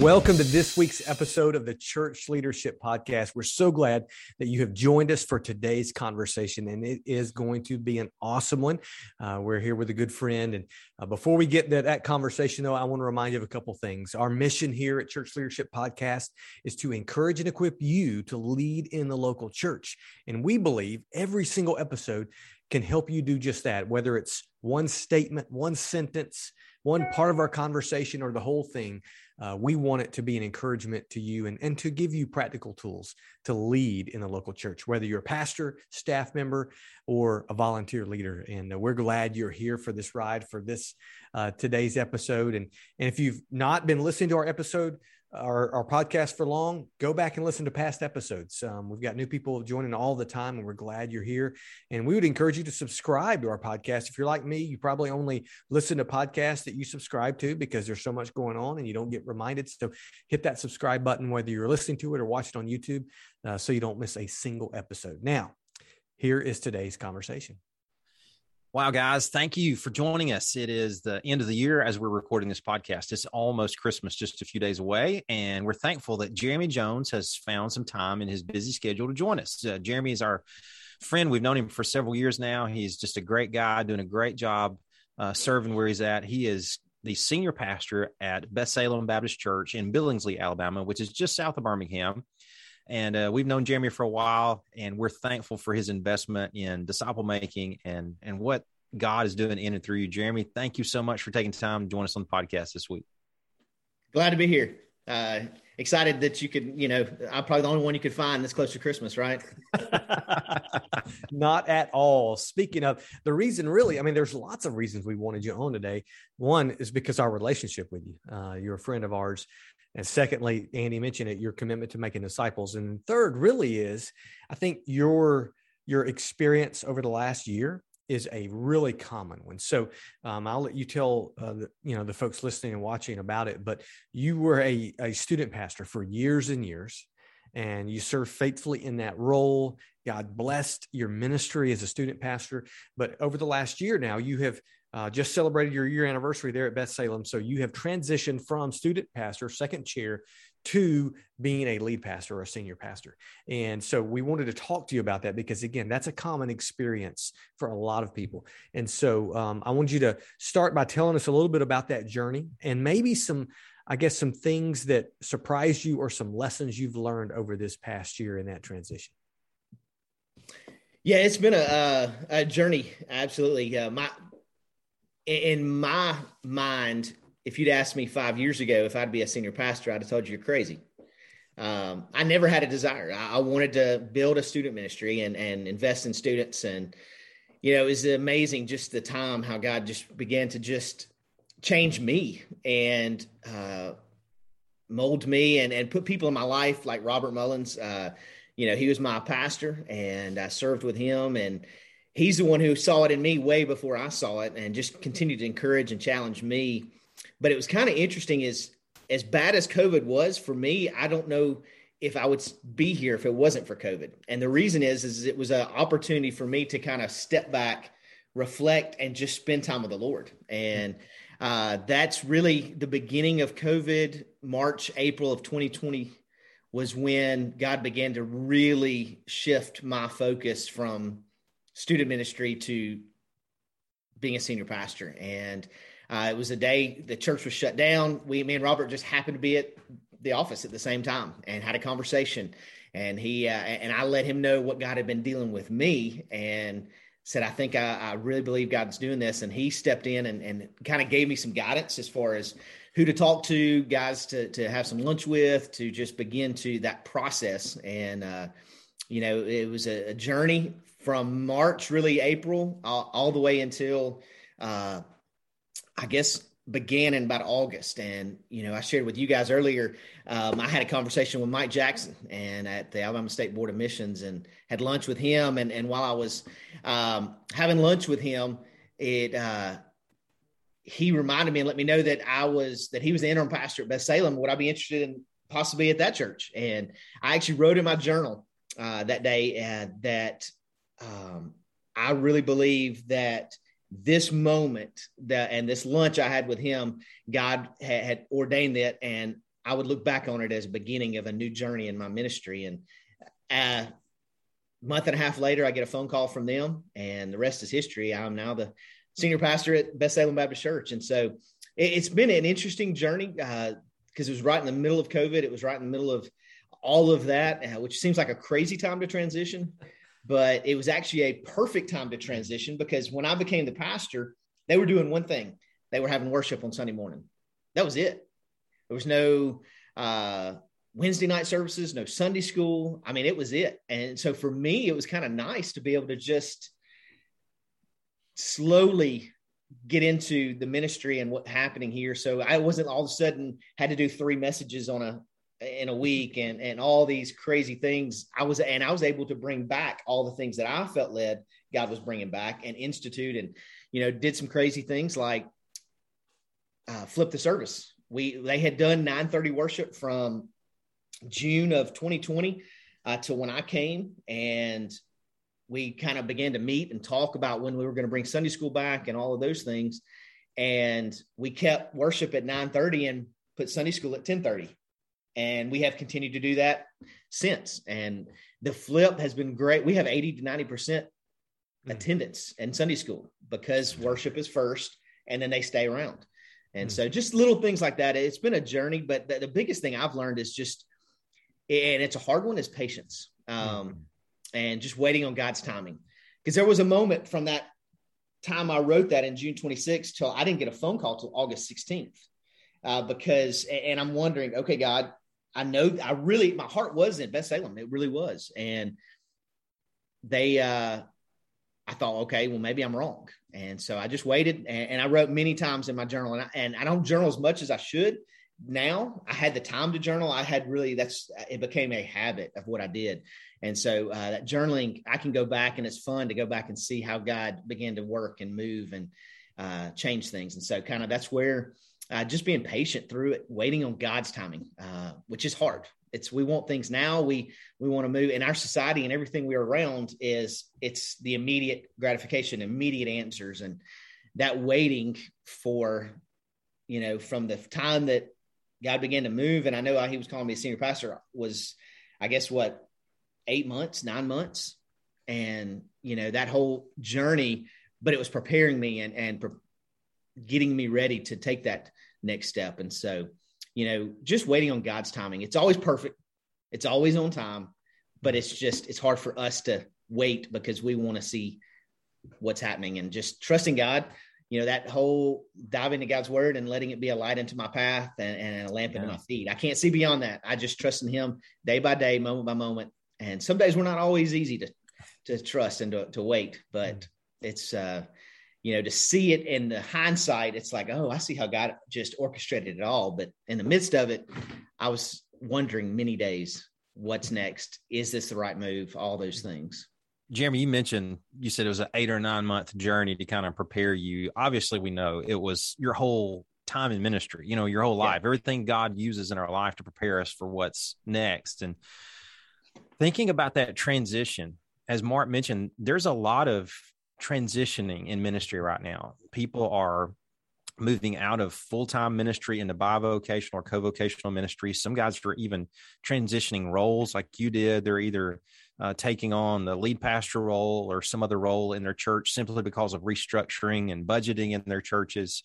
Welcome to this week's episode of the Church Leadership Podcast. We're so glad that you have joined us for today's conversation, and it is going to be an awesome one. Uh, we're here with a good friend. And uh, before we get to that conversation, though, I want to remind you of a couple things. Our mission here at Church Leadership Podcast is to encourage and equip you to lead in the local church. And we believe every single episode can help you do just that, whether it's one statement, one sentence, one part of our conversation, or the whole thing uh, we want it to be an encouragement to you and, and to give you practical tools to lead in the local church, whether you're a pastor, staff member, or a volunteer leader. And uh, we're glad you're here for this ride, for this uh, today's episode. And, and if you've not been listening to our episode, our, our podcast for long, go back and listen to past episodes. Um, we've got new people joining all the time, and we're glad you're here. And we would encourage you to subscribe to our podcast. If you're like me, you probably only listen to podcasts that you subscribe to because there's so much going on and you don't get reminded. So hit that subscribe button, whether you're listening to it or watch it on YouTube, uh, so you don't miss a single episode. Now, here is today's conversation. Wow, guys, thank you for joining us. It is the end of the year as we're recording this podcast. It's almost Christmas, just a few days away. And we're thankful that Jeremy Jones has found some time in his busy schedule to join us. Uh, Jeremy is our friend. We've known him for several years now. He's just a great guy, doing a great job uh, serving where he's at. He is the senior pastor at Beth Salem Baptist Church in Billingsley, Alabama, which is just south of Birmingham. And uh, we've known Jeremy for a while, and we're thankful for his investment in disciple making and and what God is doing in and through you. Jeremy, thank you so much for taking time to join us on the podcast this week. Glad to be here. Uh, excited that you could, you know, I'm probably the only one you could find this close to Christmas, right? Not at all. Speaking of the reason, really, I mean, there's lots of reasons we wanted you on today. One is because our relationship with you. Uh, you're a friend of ours. And secondly, Andy mentioned it, your commitment to making disciples. And third, really is, I think your your experience over the last year is a really common one. So um, I'll let you tell uh, the, you know the folks listening and watching about it. But you were a, a student pastor for years and years, and you served faithfully in that role. God blessed your ministry as a student pastor. But over the last year now, you have uh, just celebrated your year anniversary there at Beth Salem. So you have transitioned from student pastor, second chair, to being a lead pastor or a senior pastor. And so we wanted to talk to you about that because, again, that's a common experience for a lot of people. And so um, I want you to start by telling us a little bit about that journey and maybe some, I guess, some things that surprised you or some lessons you've learned over this past year in that transition. Yeah, it's been a, a journey. Absolutely. Uh, my in my mind, if you'd asked me five years ago if I'd be a senior pastor, I'd have told you you're crazy. Um, I never had a desire. I, I, wanted to build a student ministry and, and invest in students. And, you know, it was amazing just the time how God just began to just change me and uh, mold me and, and put people in my life like Robert Mullins. Uh, you know, he was my pastor and I served with him and, he's the one who saw it in me way before I saw it and just continued to encourage and challenge me. But it was kind of interesting is as bad as COVID was for me, I don't know if I would be here if it wasn't for COVID. And the reason is, is it was an opportunity for me to kind of step back, reflect, and just spend time with the Lord. And uh, that's really the beginning of COVID. March, April of 2020 was when God began to really shift my focus from student ministry to being a senior pastor. And uh, it was a day the church was shut down. We, me and Robert just happened to be at the office at the same time and had a conversation. And he uh, and I let him know what God had been dealing with me and said, I think I, I really believe God's doing this. And he stepped in and, and kind of gave me some guidance as far as who to talk to, guys to, to have some lunch with, to just begin to that process. And, uh, you know, it was a, a journey from March, really April, all, all the way until uh, I guess began in about August. And, you know, I shared with you guys earlier, um, I had a conversation with Mike Jackson and at the Alabama State Board of Missions and had lunch with him. And, and while I was um, having lunch with him, it, uh, he reminded me and let me know that I was, that he was the interim pastor at Beth Salem. Would I be interested in possibly at that church? And I actually wrote in my journal uh, that day uh, that um, I really believe that this moment that and this lunch I had with him, God had, had ordained that, and I would look back on it as a beginning of a new journey in my ministry. And a month and a half later, I get a phone call from them, and the rest is history. I'm now the senior pastor at Beth Salem Baptist Church, and so it, has been an interesting journey because uh, it was right in the middle of COVID. It was right in the middle of all of that, uh, which seems like a crazy time to transition but it was actually a perfect time to transition because when I became the pastor, they were doing one thing they were having worship on Sunday morning. That was it. There was no uh, Wednesday night services, no Sunday school. I mean, it was it. And so for me, it was kind of nice to be able to just slowly get into the ministry and what's happening here. So I wasn't all of a sudden had to do three messages on a in a week and and all these crazy things i was and i was able to bring back all the things that i felt led god was bringing back and institute and you know did some crazy things like uh, flip the service. We they had done 930 worship from june of 2020 uh, to when i came and we kind of began to meet and talk about when we were going to bring sunday school back and all of those things. And we kept worship at 930 and put sunday school at 1030 and we have continued to do that since. And the flip has been great. We have 80 to 90 percent hmm. attendance in Sunday school because worship is first, and then they stay around. And mm-hmm. so, just little things like that. It's been a journey, but the, the, biggest thing I've learned is just, and it's a hard one, is patience, um, and just waiting on God's timing. Because there was a moment from that time I wrote that in June 26th till I didn't get a phone call till August 16th. Uh, because, and I'm wondering, okay, God, I know I really my heart was in Beth Salem. It really was. And they uh I thought, okay, well, maybe I'm wrong. And so I just waited and, and I wrote many times in my journal. And I, and I don't journal as much as I should now. I had the time to journal. I had really, that's, it became a habit of what I did. And so uh, that journaling, I can go back and it's fun to go back and see how God began to work and move and uh, change things. And so kind of that's where uh, just being patient through it, waiting on God's timing, uh, which is hard. It's we want things now. We we want to move in our society and everything we're around is it's the immediate gratification, immediate answers, and that waiting for, you know, from the time that God began to move, and I know he was calling me a senior pastor was, I guess what, eight months, nine months, and you know that whole journey. But it was preparing me and and getting me ready to take that next step. And so, you know, just waiting on God's timing. It's always perfect. It's always on time, but it's just it's hard for us to wait because we want to see what's happening and just trusting God. You know, that whole diving into God's word and letting it be a light into my path and, and a lamp yeah. into my feet. I can't see beyond that. I just trust in him day by day, moment by moment. And some days we're not always easy to to trust and to, to wait, but mm. it's uh you know, to see it in the hindsight, it's like, oh, I see how God just orchestrated it all. But in the midst of it, I was wondering many days, what's next? Is this the right move? All those things. Jeremy, you mentioned you said it was an eight or nine month journey to kind of prepare you. Obviously, we know it was your whole time in ministry, you know, your whole life, yeah. everything God uses in our life to prepare us for what's next. And thinking about that transition, as Mark mentioned, there's a lot of transitioning in ministry right now. People are moving out of full-time ministry into bivocational or co-vocational ministry. Some guys are even transitioning roles like you did. They're either uh, taking on the lead pastor role or some other role in their church simply because of restructuring and budgeting in their churches.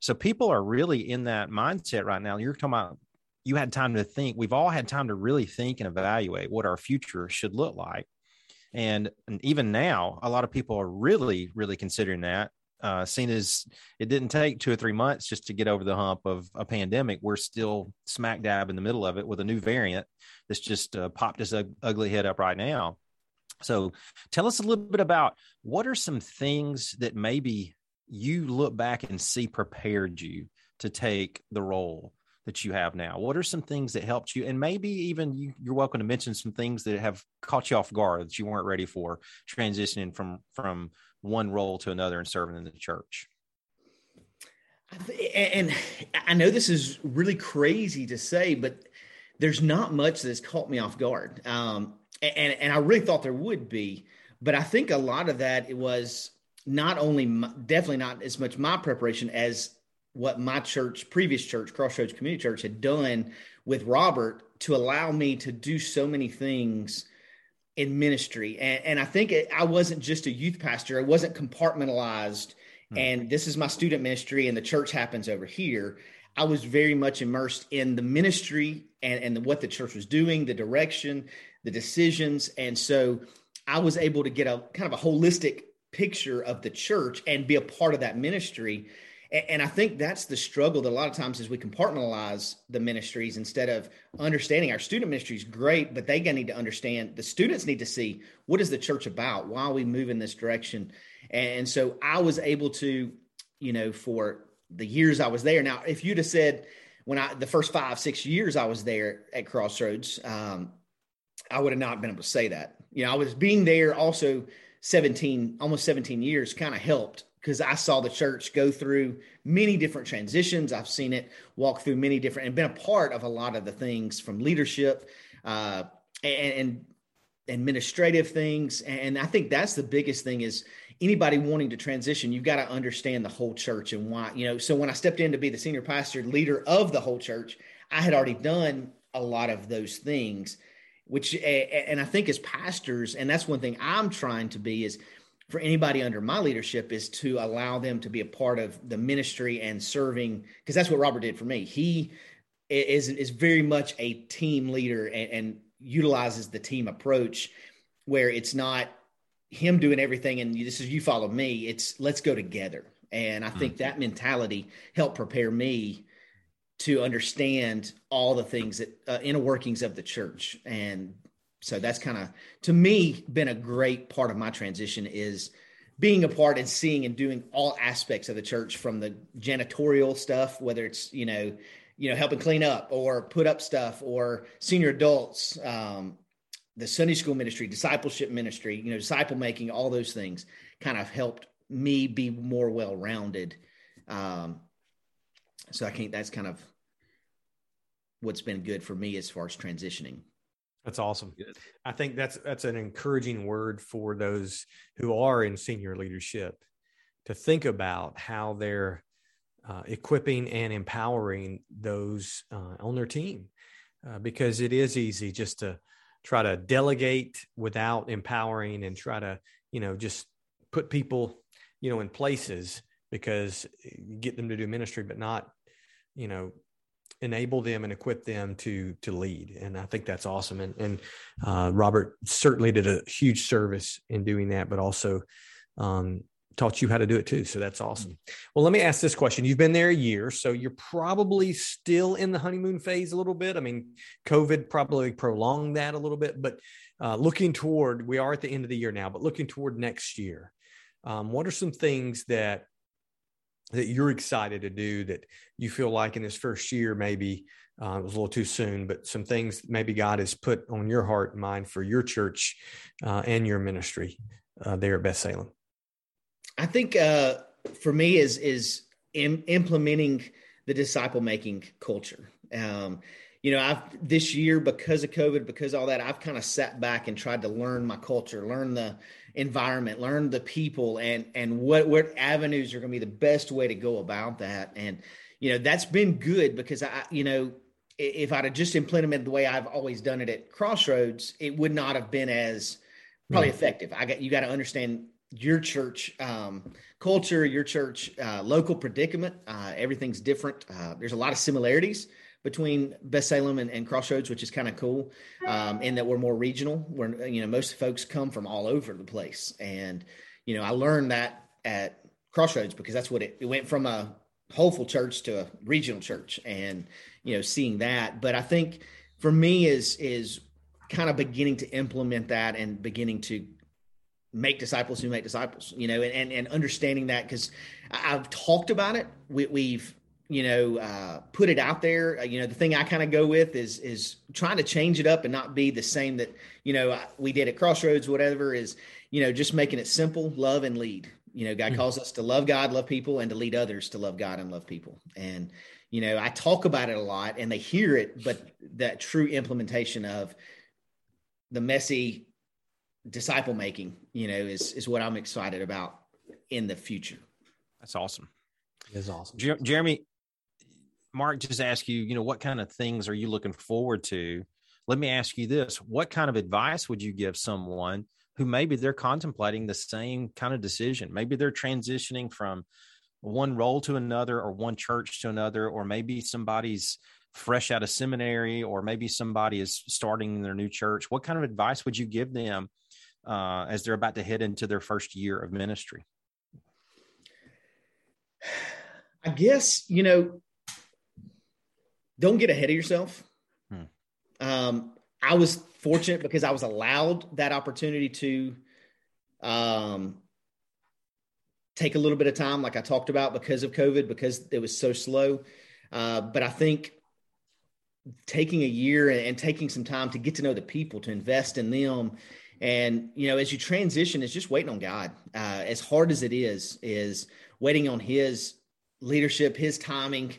So people are really in that mindset right now. You're talking about you had time to think. We've all had time to really think and evaluate what our future should look like. And, and even now, a lot of people are really, really considering that. Uh, seen as it didn't take two or three months just to get over the hump of a pandemic, we're still smack dab in the middle of it with a new variant that's just uh, popped its ugly head up right now. So, tell us a little bit about what are some things that maybe you look back and see prepared you to take the role that you have now? What are some things that helped you? And maybe even you, are welcome to mention some things that have caught you off guard that you weren't ready for transitioning from from one role to another and serving in the church. And I know this is really crazy to say, but there's not much that's caught me off guard. Um, and, and I really thought there would be, but I think a lot of that it was not only my, definitely not as much my preparation as what my church, previous church, Crossroads Community Church, had done with Robert to allow me to do so many things in ministry. And, and I think it, I wasn't just a youth pastor, I wasn't compartmentalized. Hmm. And this is my student ministry, and the church happens over here. I was very much immersed in the ministry and, and what the church was doing, the direction, the decisions. And so I was able to get a kind of a holistic picture of the church and be a part of that ministry and I think that's the struggle that a lot of times is we compartmentalize the ministries instead of understanding our student ministry is great, but they need to understand the students need to see what is the church about? Why are we move in this direction? And so I was able to, you know, for the years I was there. Now, if you'd have said when I the first five, six years I was there at Crossroads, um, I would have not been able to say that. You know, I was being there also 17, almost 17 years kind of helped because I saw the church go through many different transitions. I've seen it walk through many different and been a part of a lot of the things from leadership uh, and, and administrative things. And I think that's the biggest thing is anybody wanting to transition, you've got to understand the whole church and why, you know. So when I stepped in to be the senior pastor, leader of the whole church, I had already done a lot of those things, which, and I think as pastors, and that's one thing I'm trying to be is for anybody under my leadership is to allow them to be a part of the ministry and serving because that's what Robert did for me. He is is very much a team leader and, and utilizes the team approach where it's not him doing everything and this is you follow me. It's let's go together. And I think mm-hmm. that mentality helped prepare me to understand all the things that uh, inner workings of the church. And so that's kind of to me been a great part of my transition is being a part and seeing and doing all aspects of the church from the janitorial stuff whether it's you know you know helping clean up or put up stuff or senior adults um, the sunday school ministry discipleship ministry you know disciple making all those things kind of helped me be more well rounded um, so i think that's kind of what's been good for me as far as transitioning that's awesome. I think that's that's an encouraging word for those who are in senior leadership to think about how they're uh, equipping and empowering those uh, on their team, uh, because it is easy just to try to delegate without empowering and try to you know just put people you know in places because you get them to do ministry, but not you know enable them and equip them to to lead. And i think that's awesome. And, and uh, robert certainly did a huge service in doing that but also um, taught you how to do it too. So that's awesome. Well let me ask this question. You've been there a year so you're probably still in the honeymoon phase a little bit. I mean covid probably prolonged that a little bit but uh, looking toward we are at the end of the year now but looking toward next year um, what are some things that that you're excited to do that you feel like in this first year maybe uh, it was a little too soon, but some things maybe God has put on your heart and mind for your church uh, and your ministry uh, there at Beth Salem? I think uh, for me is is Im- implementing the disciple making culture. Um, you know, I've this year because of COVID, because all that, I've kind of sat back and tried to learn my culture, learn the environment, learn the people, and and what what avenues are going to be the best way to go about that. And you know, that's been good because I, you know, if I'd have just implemented the way I've always done it at Crossroads, it would not have been as probably effective. I got you got to understand your church um, culture, your church uh, local predicament. Uh, everything's different. Uh, there's a lot of similarities between Beth Salem and, and Crossroads, which is kind of cool, um, in that we're more regional. Where you know most folks come from all over the place, and you know I learned that at Crossroads because that's what it, it went from a hopeful church to a regional church, and you know seeing that. But I think for me is is kind of beginning to implement that and beginning to make disciples who make disciples you know and and, and understanding that because i've talked about it we, we've you know, uh, put it out there. Uh, you know, the thing I kind of go with is is trying to change it up and not be the same that you know we did at Crossroads. Whatever is, you know, just making it simple, love and lead. You know, God mm-hmm. calls us to love God, love people, and to lead others to love God and love people. And you know, I talk about it a lot, and they hear it, but that true implementation of the messy disciple making, you know, is is what I'm excited about in the future. That's awesome. It is awesome. Jer- Jeremy, Mark just asked you, you know, what kind of things are you looking forward to? Let me ask you this what kind of advice would you give someone who maybe they're contemplating the same kind of decision? Maybe they're transitioning from one role to another or one church to another, or maybe somebody's fresh out of seminary, or maybe somebody is starting their new church. What kind of advice would you give them uh, as they're about to head into their first year of ministry? I guess, you know, don't get ahead of yourself. Hmm. Um, I was fortunate because I was allowed that opportunity to um, take a little bit of time, like I talked about, because of COVID, because it was so slow. Uh, but I think taking a year and, and, taking some time to get to know the people, to invest in them, and you know, as you transition, it's just waiting on God. Uh, as hard as it is, is waiting on His leadership, His timing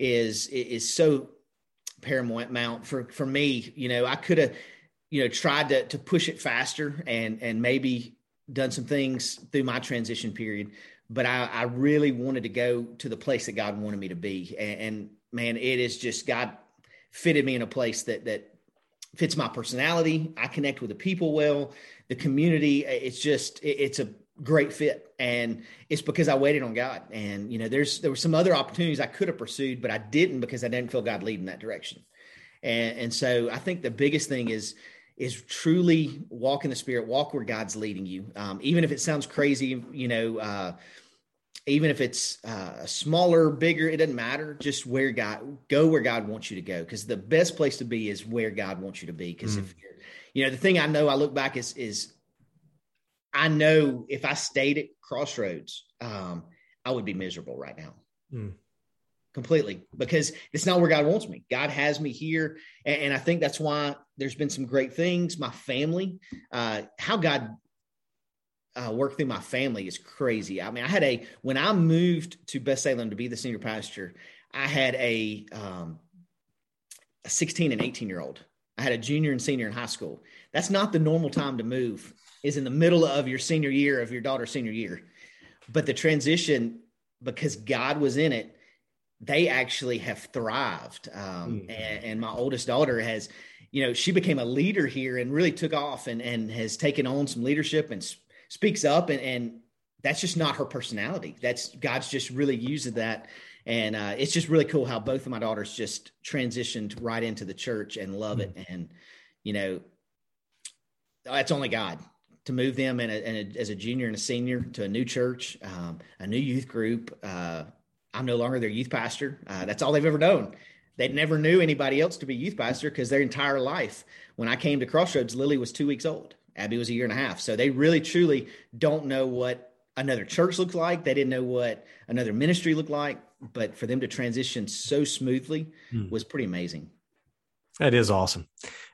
is is so paramount for for me. You know, I could have you know tried to to push it faster and and maybe done some things through my transition period, but I, I really wanted to go to the place that God wanted me to be. And, and man, it is just God fitted me in a place that that fits my personality. I connect with the people well, the community. It's just it, it's a great fit. And it's because i waited on god. And you know there's there were some other opportunities i could have pursued but i didn't because i didn't feel god leading that direction. And and so i think the biggest thing is is truly walk in the spirit walk where god's leading you. Um, even if it sounds crazy you know uh, even if it's uh, smaller bigger it doesn't matter. Just where god go where god wants you to go. Because the best place to be is where god wants you to be. Because mm. if you're you know the thing i know i look back is is I know if I stayed at Crossroads, um, I would be miserable right now. Mm. Completely, because it's not where God wants me. God has me here, and, and, I think that's why there's been some great things. My family, uh, how God uh, worked through my family is crazy. I mean, I had a when I moved to Beth Salem to be the senior pastor, I had a, um, a 16 and 18 year old. I had a junior and senior in high school. That's not the normal time to move is in the middle of your senior year of your daughter's senior year. But the transition, because God was in it, they actually have thrived. Um, mm-hmm. and, and, my oldest daughter has, you know, she became a leader here and really took off and, and has taken on some leadership and speaks up. And, and that's just not her personality. That's God's just really used that. And uh, it's just really cool how both of my daughters just transitioned right into the church and love mm-hmm. it. And, you know, that's only God to move them in, a, in a, as a junior and a senior to a new church, um, a new youth group. Uh, I'm no longer their youth pastor. Uh, that's all they've ever known. They never knew anybody else to be youth pastor because their entire life, when I came to Crossroads, Lily was two weeks old. Abby was a year and a half. So they really, truly don't know what another church looked like. They didn't know what another ministry looked like. But for them to transition so smoothly hmm. was pretty amazing. That is awesome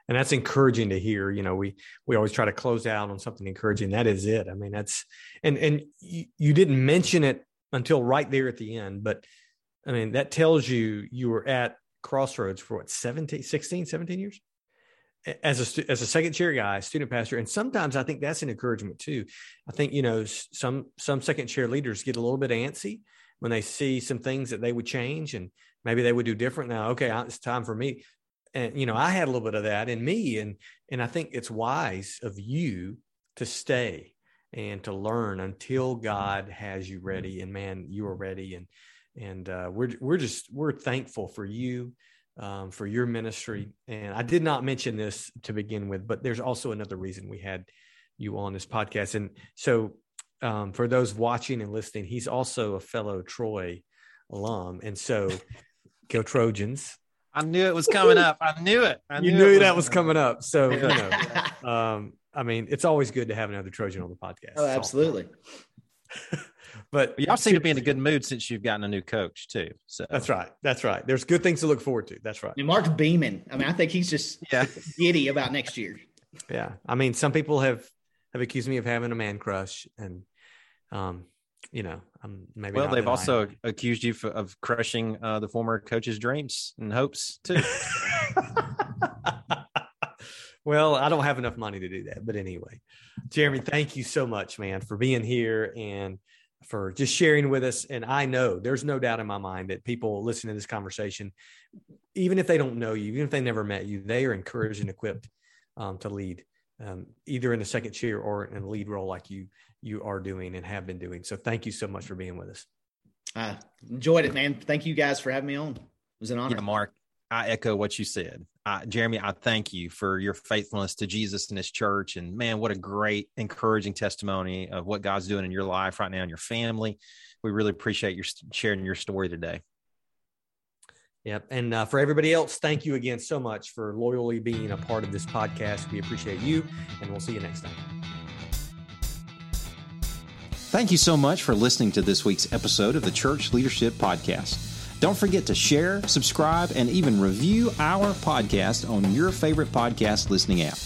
and that's encouraging to hear you know we we always try to close out on something encouraging. That is it. I mean that's and and you, you didn't mention it until right there at the end but i mean that tells you you were at crossroads for what 17 16 17 years? As a as a second chair guy student pastor and sometimes i think that's an encouragement too. I think you know some some second chair leaders get a little bit antsy when they see some things that they would change and maybe they would do different. Now okay it's time for me and you know i had a little bit of that in me and and i think it's wise of you to stay and to learn until god has you ready. And man you are ready and and uh, we're we're just we're thankful for you um, for your ministry. And i did not mention this to begin with but there's also another reason we had you on this podcast. And so um, for those watching and listening he's also a fellow troy alum. And so go trojans I knew it was coming up. I knew it. I knew you knew was that was coming up. So, you know, um, I mean, it's always good to have another Trojan on the podcast. Oh, absolutely. but y'all seem to be in a good mood since you've gotten a new coach too. So that's right. That's right. There's good things to look forward to. That's right. And Mark's beaming. I mean, I think he's just yeah. giddy about next year. Yeah. I mean, some people have have accused me of having a man crush, and um, you know, I'm maybe. Well, they've also accused you for, of crushing uh, the former coach's dreams and hopes too. well, I don't have enough money to do that, but anyway, Jeremy, thank you so much, man, for being here and for just sharing with us. And I know there's no doubt in my mind that people listening to this conversation, even if they don't know you, even if they never met you, they are encouraged and equipped um, to lead, um, either in a second chair or in a lead role like you you are doing and have been doing. So thank you so much for being with us. I enjoyed it, man. Thank you guys for having me on. It was an honor. Yeah, Mark, I echo what you said. Jeremy, I thank you for your faithfulness to Jesus and his church. And man, what a great, encouraging testimony of what God's doing in your life right now and your family. We really appreciate your sharing your story today. Yep. And uh, for everybody else, thank you again so much for loyally being a part of this podcast. We appreciate you, and we'll see you next time. Thank you so much for listening to this week's episode of the Church Leadership Podcast. Don't forget to share, subscribe, and even review our podcast on your favorite podcast listening app.